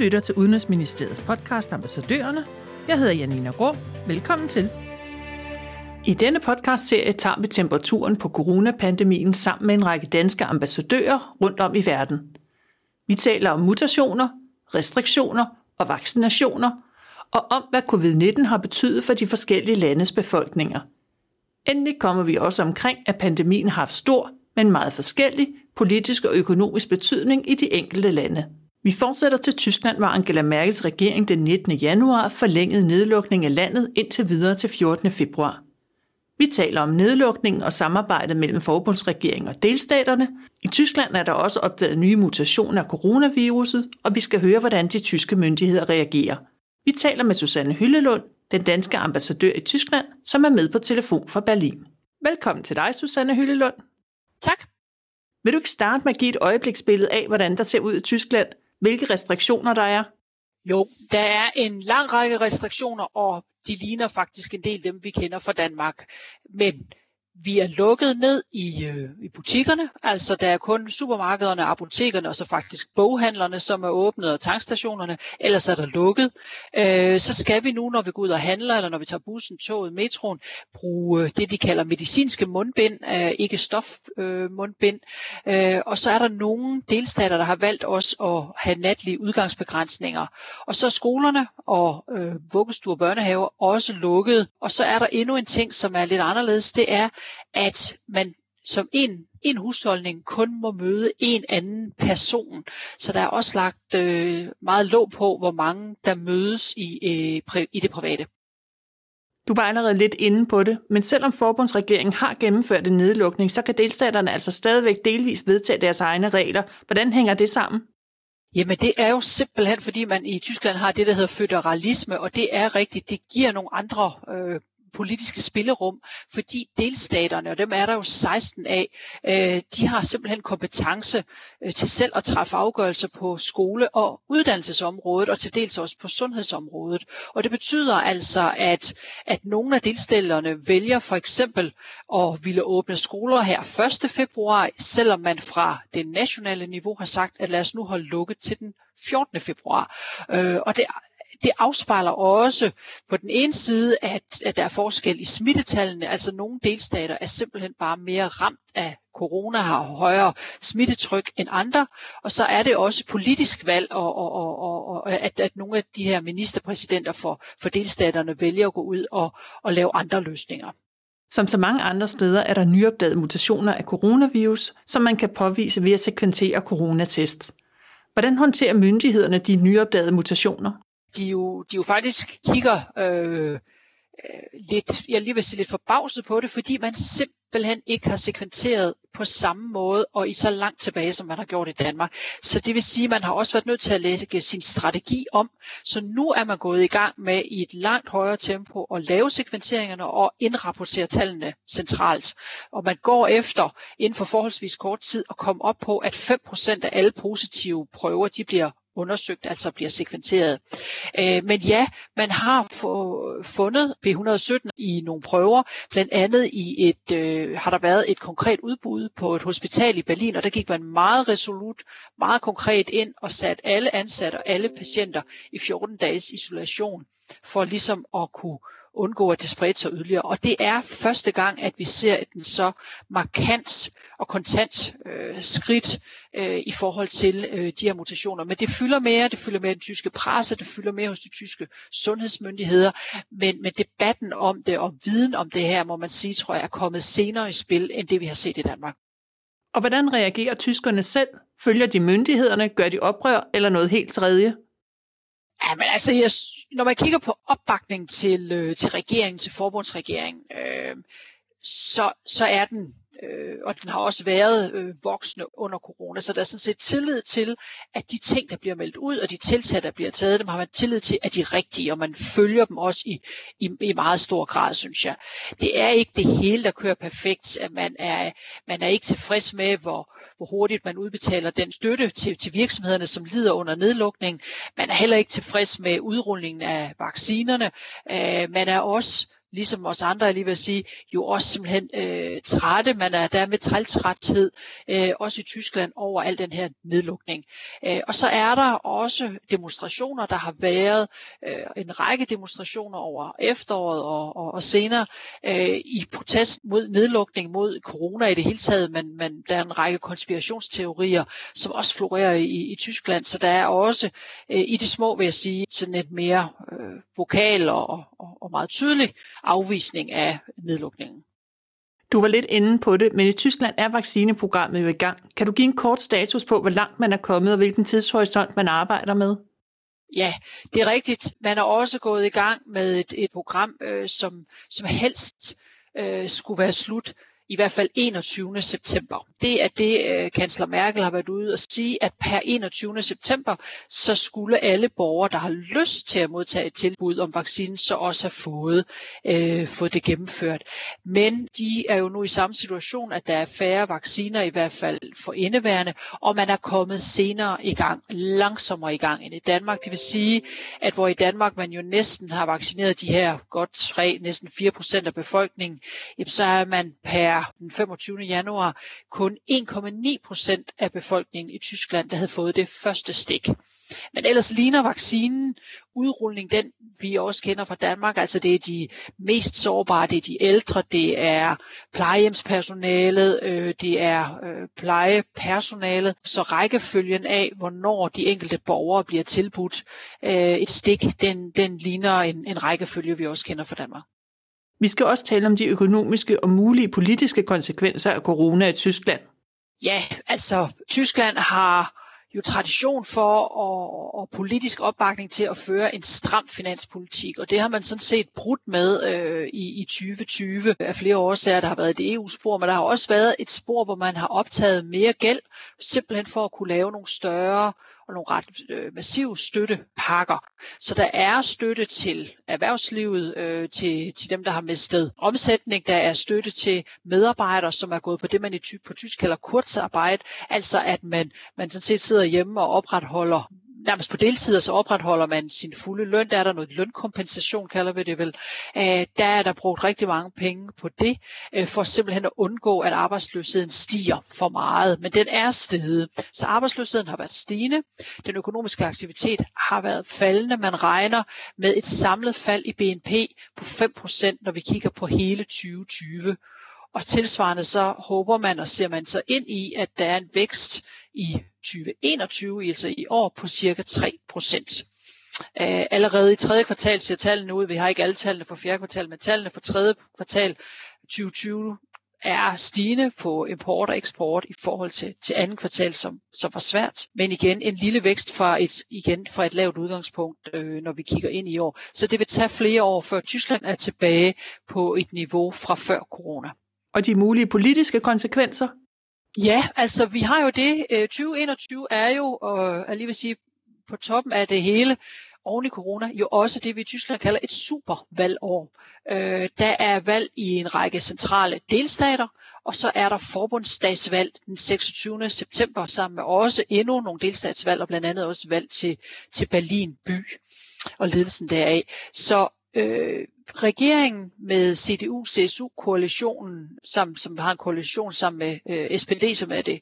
lytter til Udenrigsministeriets podcast Ambassadørerne. Jeg hedder Janina Grå. Velkommen til. I denne podcast-serie tager vi temperaturen på coronapandemien sammen med en række danske ambassadører rundt om i verden. Vi taler om mutationer, restriktioner og vaccinationer, og om hvad covid-19 har betydet for de forskellige landes befolkninger. Endelig kommer vi også omkring, at pandemien har haft stor, men meget forskellig politisk og økonomisk betydning i de enkelte lande. Vi fortsætter til Tyskland, hvor Angela Merkels regering den 19. januar forlængede nedlukning af landet indtil videre til 14. februar. Vi taler om nedlukningen og samarbejdet mellem forbundsregeringen og delstaterne. I Tyskland er der også opdaget nye mutationer af coronaviruset, og vi skal høre, hvordan de tyske myndigheder reagerer. Vi taler med Susanne Hyllelund, den danske ambassadør i Tyskland, som er med på telefon fra Berlin. Velkommen til dig, Susanne Hyllelund. Tak. Vil du ikke starte med at give et øjebliksbillede af, hvordan der ser ud i Tyskland? Hvilke restriktioner der er? Jo, der er en lang række restriktioner, og de ligner faktisk en del dem, vi kender fra Danmark. Men vi er lukket ned i, øh, i butikkerne, altså der er kun supermarkederne, apotekerne og så faktisk boghandlerne, som er åbnet, og tankstationerne, ellers er der lukket. Øh, så skal vi nu, når vi går ud og handler, eller når vi tager bussen, toget, metroen, bruge øh, det, de kalder medicinske mundbind, øh, ikke stofmundbind. Øh, øh, og så er der nogle delstater, der har valgt også at have natlige udgangsbegrænsninger. Og så er skolerne og øh, vuggestuer og børnehaver også lukket. Og så er der endnu en ting, som er lidt anderledes, det er, at man som en, en husholdning kun må møde en anden person. Så der er også lagt øh, meget låg på, hvor mange der mødes i, øh, i det private. Du var allerede lidt inde på det, men selvom forbundsregeringen har gennemført en nedlukning, så kan delstaterne altså stadigvæk delvis vedtage deres egne regler. Hvordan hænger det sammen? Jamen det er jo simpelthen, fordi man i Tyskland har det, der hedder føderalisme, og det er rigtigt, det giver nogle andre øh, politiske spillerum, fordi delstaterne, og dem er der jo 16 af, øh, de har simpelthen kompetence øh, til selv at træffe afgørelser på skole- og uddannelsesområdet, og til dels også på sundhedsområdet. Og det betyder altså, at, at nogle af delstaterne vælger for eksempel at ville åbne skoler her 1. februar, selvom man fra det nationale niveau har sagt, at lad os nu holde lukket til den 14. februar. Øh, og det det afspejler også på den ene side, at, at der er forskel i smittetallene. Altså nogle delstater er simpelthen bare mere ramt af corona, har højere smittetryk end andre. Og så er det også politisk valg, og, og, og, og at, at nogle af de her ministerpræsidenter for, for delstaterne vælger at gå ud og, og lave andre løsninger. Som så mange andre steder er der nyopdagede mutationer af coronavirus, som man kan påvise ved at sekventere coronatest. Hvordan håndterer myndighederne de nyopdagede mutationer? De jo, de jo faktisk kigger øh, øh lidt, jeg lige vil sige lidt forbavset på det, fordi man simpelthen ikke har sekventeret på samme måde og i så langt tilbage, som man har gjort i Danmark. Så det vil sige, at man har også været nødt til at lægge sin strategi om. Så nu er man gået i gang med i et langt højere tempo at lave sekventeringerne og indrapportere tallene centralt. Og man går efter inden for forholdsvis kort tid at komme op på, at 5% af alle positive prøver, de bliver undersøgt, altså bliver sekventeret. Øh, men ja, man har fundet B117 i nogle prøver, blandt andet i et, øh, har der været et konkret udbud på et hospital i Berlin, og der gik man meget resolut, meget konkret ind og satte alle ansatte og alle patienter i 14 dages isolation, for ligesom at kunne undgå, at det spredte sig yderligere. Og det er første gang, at vi ser et så markant og kontant øh, skridt øh, i forhold til øh, de her mutationer. Men det fylder mere, det fylder mere den tyske presse, det fylder mere hos de tyske sundhedsmyndigheder, men, men debatten om det og viden om det her, må man sige, tror jeg, er kommet senere i spil, end det vi har set i Danmark. Og hvordan reagerer tyskerne selv? Følger de myndighederne? Gør de oprør eller noget helt tredje? Ja, men altså, jeg, når man kigger på opbakning til, øh, til regeringen, til forbundsregeringen, øh, så, så er den øh, og den har også været øh, voksende under corona. Så der er sådan set tillid til, at de ting, der bliver meldt ud, og de tiltag, der bliver taget, dem har man tillid til, at de er rigtige, og man følger dem også i, i, i meget stor grad, synes jeg. Det er ikke det hele, der kører perfekt. At man, er, man er ikke tilfreds med, hvor, hvor hurtigt man udbetaler den støtte til, til virksomhederne, som lider under nedlukning. Man er heller ikke tilfreds med udrulningen af vaccinerne. Øh, man er også ligesom os andre, jeg lige vil sige, jo også simpelthen øh, trætte. Man er der med træltræthed, øh, også i Tyskland, over al den her nedlukning. Øh, og så er der også demonstrationer, der har været øh, en række demonstrationer over efteråret og, og, og senere øh, i protest mod nedlukning, mod corona i det hele taget, men, men der er en række konspirationsteorier, som også florerer i, i Tyskland, så der er også øh, i det små, vil jeg sige, sådan et mere øh, vokal og, og, og meget tydelig afvisning af nedlukningen. Du var lidt inde på det, men i Tyskland er vaccineprogrammet jo i gang. Kan du give en kort status på, hvor langt man er kommet, og hvilken tidshorisont man arbejder med? Ja, det er rigtigt. Man er også gået i gang med et, et program, øh, som, som helst øh, skulle være slut i hvert fald 21. september. Det er det, øh, kansler Merkel har været ude og sige, at per 21. september, så skulle alle borgere, der har lyst til at modtage et tilbud om vaccinen, så også have fået, øh, fået det gennemført. Men de er jo nu i samme situation, at der er færre vacciner, i hvert fald for indeværende, og man er kommet senere i gang, langsommere i gang end i Danmark. Det vil sige, at hvor i Danmark man jo næsten har vaccineret de her godt 3, næsten 4 procent af befolkningen, så er man per den 25. januar kun 1,9 procent af befolkningen i Tyskland, der havde fået det første stik. Men ellers ligner vaccinen udrulning den, vi også kender fra Danmark. Altså det er de mest sårbare, det er de ældre, det er plejehjemspersonalet, øh, det er øh, plejepersonalet. Så rækkefølgen af, hvornår de enkelte borgere bliver tilbudt øh, et stik, den, den ligner en, en rækkefølge, vi også kender fra Danmark. Vi skal også tale om de økonomiske og mulige politiske konsekvenser af corona i Tyskland. Ja, altså Tyskland har jo tradition for og, og politisk opbakning til at føre en stram finanspolitik, og det har man sådan set brudt med øh, i, i 2020 af flere årsager. Der har været et EU-spor, men der har også været et spor, hvor man har optaget mere gæld, simpelthen for at kunne lave nogle større og nogle ret øh, massive støttepakker. Så der er støtte til erhvervslivet, øh, til, til dem, der har mistet omsætning. Der er støtte til medarbejdere, som er gået på det, man i ty- på tysk kalder kurzarbejde. Altså at man, man sådan set sidder hjemme og opretholder nærmest på deltid, så opretholder man sin fulde løn. Der er der noget lønkompensation, kalder vi det vel. Øh, der er der brugt rigtig mange penge på det, øh, for simpelthen at undgå, at arbejdsløsheden stiger for meget. Men den er steget. Så arbejdsløsheden har været stigende. Den økonomiske aktivitet har været faldende. Man regner med et samlet fald i BNP på 5%, når vi kigger på hele 2020. Og tilsvarende så håber man og ser man så ind i, at der er en vækst i 2021, altså i år, på cirka 3 procent. Øh, allerede i tredje kvartal ser tallene ud, vi har ikke alle tallene for fjerde kvartal, men tallene for tredje kvartal 2020 er stigende på import og eksport i forhold til, til anden kvartal, som, som var svært. Men igen, en lille vækst fra et, igen, fra et lavt udgangspunkt, øh, når vi kigger ind i år. Så det vil tage flere år, før Tyskland er tilbage på et niveau fra før corona. Og de mulige politiske konsekvenser? Ja, altså vi har jo det. Øh, 2021 er jo, og jeg lige vil sige, på toppen af det hele, oven i corona, jo også det, vi i Tyskland kalder et supervalgår. Øh, der er valg i en række centrale delstater, og så er der forbundsdagsvalg den 26. september, sammen med også endnu nogle delstatsvalg, og blandt andet også valg til, til Berlin by og ledelsen deraf. Så øh, regeringen med CDU-CSU-koalitionen, som, som har en koalition sammen med øh, SPD, som er det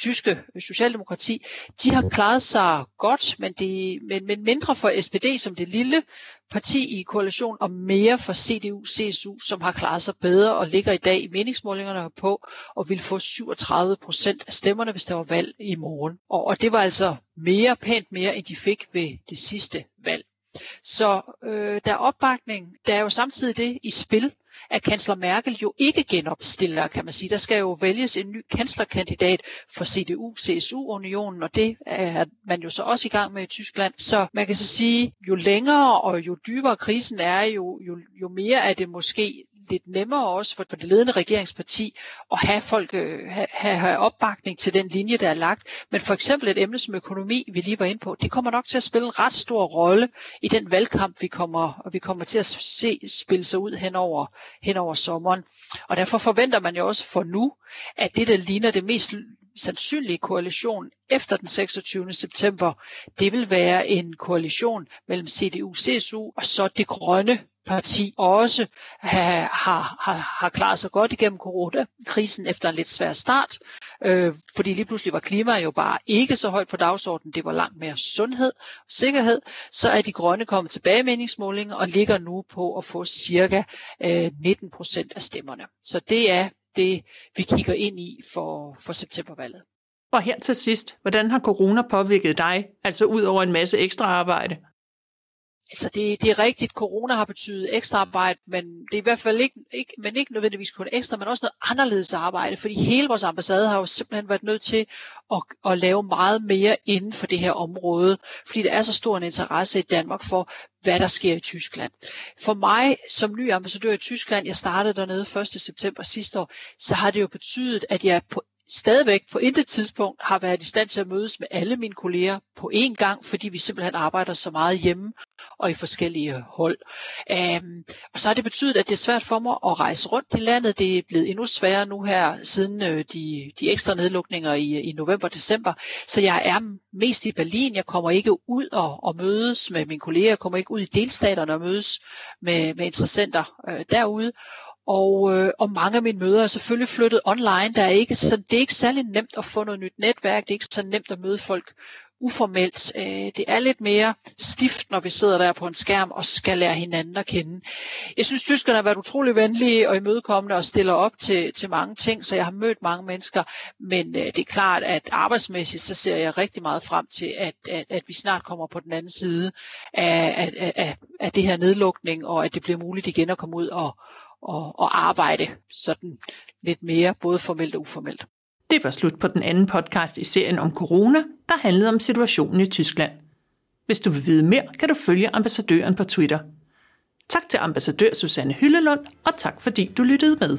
tyske socialdemokrati, de har klaret sig godt, men, de, men, men mindre for SPD som det lille parti i koalition, og mere for CDU-CSU, som har klaret sig bedre og ligger i dag i meningsmålingerne på, og vil få 37 procent af stemmerne, hvis der var valg i morgen. Og, og det var altså mere, pænt mere, end de fik ved det sidste. Så øh, der er opbakning. Der er jo samtidig det i spil, at kansler Merkel jo ikke genopstiller, kan man sige. Der skal jo vælges en ny kanslerkandidat for CDU-CSU-unionen, og det er man jo så også i gang med i Tyskland. Så man kan så sige, jo længere og jo dybere krisen er, jo, jo, jo mere er det måske lidt nemmere også for, for det ledende regeringsparti at have folk øh, have, have opbakning til den linje, der er lagt. Men for eksempel et emne som økonomi, vi lige var inde på, det kommer nok til at spille en ret stor rolle i den valgkamp, vi kommer, og vi kommer til at se spille sig ud hen over, hen over sommeren. Og derfor forventer man jo også for nu, at det, der ligner det mest sandsynlige koalition efter den 26. september, det vil være en koalition mellem CDU, CSU og så det grønne parti også har, har, har klaret sig godt igennem coronakrisen efter en lidt svær start, øh, fordi lige pludselig var klima jo bare ikke så højt på dagsordenen, det var langt mere sundhed og sikkerhed, så er de grønne kommet tilbage i meningsmålinger og ligger nu på at få cirka øh, 19 procent af stemmerne. Så det er det, vi kigger ind i for, for septembervalget. Og her til sidst, hvordan har corona påvirket dig, altså ud over en masse ekstra arbejde? Altså det, det er rigtigt, corona har betydet ekstra arbejde, men det er i hvert fald ikke, ikke, men ikke nødvendigvis kun ekstra, men også noget anderledes arbejde, fordi hele vores ambassade har jo simpelthen været nødt til at, at lave meget mere inden for det her område, fordi der er så stor en interesse i Danmark for, hvad der sker i Tyskland. For mig som ny ambassadør i Tyskland, jeg startede dernede 1. september sidste år, så har det jo betydet, at jeg på stadigvæk på intet tidspunkt har været i stand til at mødes med alle mine kolleger på én gang, fordi vi simpelthen arbejder så meget hjemme og i forskellige hold. Øhm, og så har det betydet, at det er svært for mig at rejse rundt i landet. Det er blevet endnu sværere nu her, siden øh, de, de ekstra nedlukninger i, i november og december. Så jeg er mest i Berlin. Jeg kommer ikke ud og, og mødes med mine kolleger. Jeg kommer ikke ud i delstaterne og mødes med, med interessenter øh, derude. Og, øh, og mange af mine møder er selvfølgelig flyttet online. Der er ikke, så det er ikke særlig nemt at få noget nyt netværk. Det er ikke så nemt at møde folk uformelt. Øh, det er lidt mere stift, når vi sidder der på en skærm og skal lære hinanden at kende. Jeg synes, tyskerne har været utrolig venlige og imødekommende og stiller op til, til mange ting, så jeg har mødt mange mennesker. Men øh, det er klart, at arbejdsmæssigt, så ser jeg rigtig meget frem til, at, at, at vi snart kommer på den anden side af, af, af, af det her nedlukning, og at det bliver muligt igen at komme ud og, og, og arbejde sådan lidt mere, både formelt og uformelt. Det var slut på den anden podcast i serien om corona, der handlede om situationen i Tyskland. Hvis du vil vide mere, kan du følge ambassadøren på Twitter. Tak til ambassadør Susanne Hyllelund, og tak fordi du lyttede med.